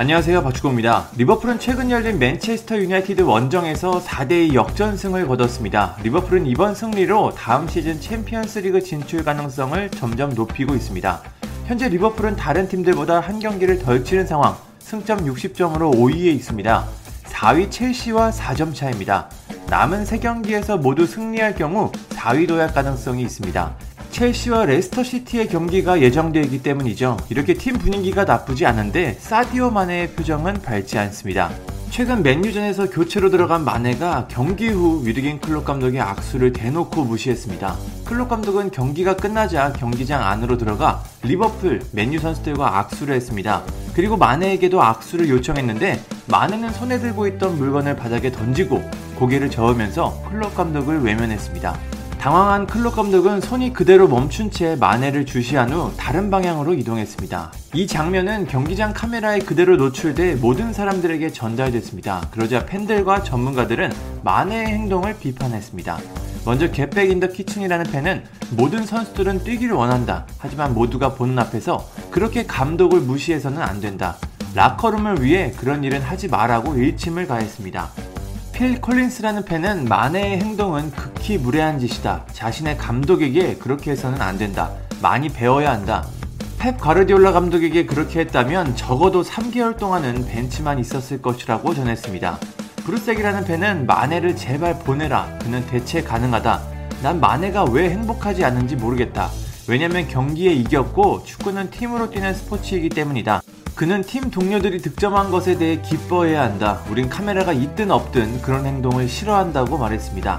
안녕하세요 박주공입니다. 리버풀은 최근 열린 맨체스터 유나이티드 원정에서 4대2 역전승을 거뒀습니다. 리버풀은 이번 승리로 다음 시즌 챔피언스리그 진출 가능성을 점점 높이고 있습니다. 현재 리버풀은 다른 팀들보다 한 경기를 덜 치른 상황, 승점 60점으로 5위에 있습니다. 4위 첼시와 4점 차입니다. 남은 3경기에서 모두 승리할 경우 4위 도약 가능성이 있습니다. 첼시와 레스터 시티의 경기가 예정되어 있기 때문이죠. 이렇게 팀 분위기가 나쁘지 않은데 사디오 마네의 표정은 밝지 않습니다. 최근 맨유전에서 교체로 들어간 마네가 경기 후 위르겐 클롭 감독의 악수를 대놓고 무시했습니다. 클롭 감독은 경기가 끝나자 경기장 안으로 들어가 리버풀, 맨유 선수들과 악수를 했습니다. 그리고 마네에게도 악수를 요청했는데 마네는 손에 들고 있던 물건을 바닥에 던지고 고개를 저으면서 클롭 감독을 외면했습니다. 당황한 클롭 감독은 손이 그대로 멈춘 채 마네를 주시한 후 다른 방향으로 이동했습니다. 이 장면은 경기장 카메라에 그대로 노출돼 모든 사람들에게 전달됐습니다. 그러자 팬들과 전문가들은 마네의 행동을 비판했습니다. 먼저 겟백 인더 키친이라는 팬은 모든 선수들은 뛰기를 원한다. 하지만 모두가 보는 앞에서 그렇게 감독을 무시해서는 안 된다. 라커룸을 위해 그런 일은 하지 말라고 일침을 가했습니다. 필 콜린스라는 팬은 마네의 행동은 극히 무례한 짓이다. 자신의 감독에게 그렇게 해서는 안 된다. 많이 배워야 한다. 펩 가르디올라 감독에게 그렇게 했다면 적어도 3개월 동안은 벤치만 있었을 것이라고 전했습니다. 브루색이라는 팬은 마네를 제발 보내라. 그는 대체 가능하다. 난 마네가 왜 행복하지 않는지 모르겠다. 왜냐면 경기에 이겼고 축구는 팀으로 뛰는 스포츠이기 때문이다. 그는 팀 동료들이 득점한 것에 대해 기뻐해야 한다. 우린 카메라가 있든 없든 그런 행동을 싫어한다고 말했습니다.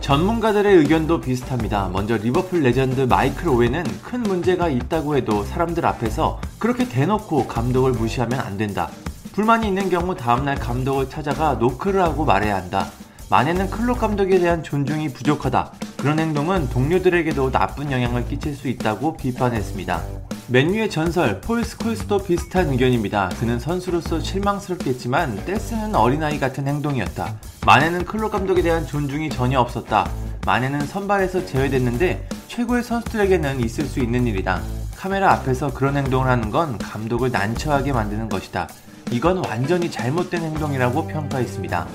전문가들의 의견도 비슷합니다. 먼저 리버풀 레전드 마이클 오웬은 큰 문제가 있다고 해도 사람들 앞에서 그렇게 대놓고 감독을 무시하면 안 된다. 불만이 있는 경우 다음날 감독을 찾아가 노크를 하고 말해야 한다. 만에는 클럽 감독에 대한 존중이 부족하다. 그런 행동은 동료들에게도 나쁜 영향을 끼칠 수 있다고 비판했습니다. 맨유의 전설 폴 스콜스도 비슷한 의견입니다. 그는 선수로서 실망스럽겠지만 떼쓰는 어린아이 같은 행동이었다. 마네는 클로 감독에 대한 존중이 전혀 없었다. 마네는 선발에서 제외됐는데 최고의 선수들에게는 있을 수 있는 일이다. 카메라 앞에서 그런 행동을 하는 건 감독을 난처하게 만드는 것이다. 이건 완전히 잘못된 행동이라고 평가했습니다.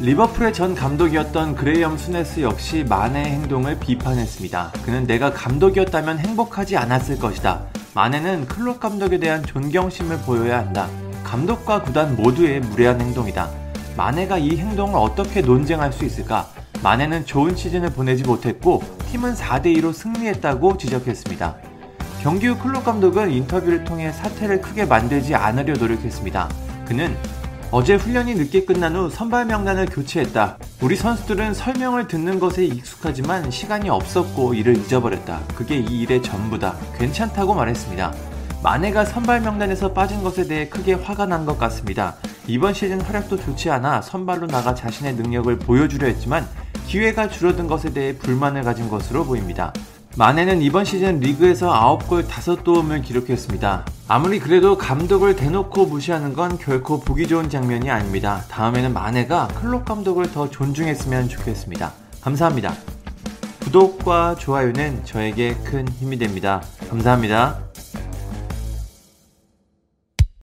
리버풀의 전 감독이었던 그레이엄 수네스 역시 마네의 행동을 비판했습니다. 그는 내가 감독이었다면 행복하지 않았을 것이다. 마네는 클롭 감독에 대한 존경심을 보여야 한다. 감독과 구단 모두의 무례한 행동이다. 마네가 이 행동을 어떻게 논쟁할 수 있을까? 마네는 좋은 시즌을 보내지 못했고 팀은 4대2로 승리했다고 지적했습니다. 경기 후 클롭 감독은 인터뷰를 통해 사태를 크게 만들지 않으려 노력했습니다. 그는 어제 훈련이 늦게 끝난 후 선발 명단을 교체했다. 우리 선수들은 설명을 듣는 것에 익숙하지만 시간이 없었고 이를 잊어버렸다. 그게 이 일의 전부다. 괜찮다고 말했습니다. 마네가 선발 명단에서 빠진 것에 대해 크게 화가 난 것 같습니다. 이번 시즌 활약도 좋지 않아 선발로 나가 자신의 능력을 보여주려 했지만 기회가 줄어든 것에 대해 불만을 가진 것으로 보입니다. 마네는 이번 시즌 리그에서 9골 5도움을 기록했습니다. 아무리 그래도 감독을 대놓고 무시하는 건 결코 보기 좋은 장면이 아닙니다. 다음에는 마네가 클롭 감독을 더 존중했으면 좋겠습니다. 감사합니다. 구독과 좋아요는 저에게 큰 힘이 됩니다. 감사합니다.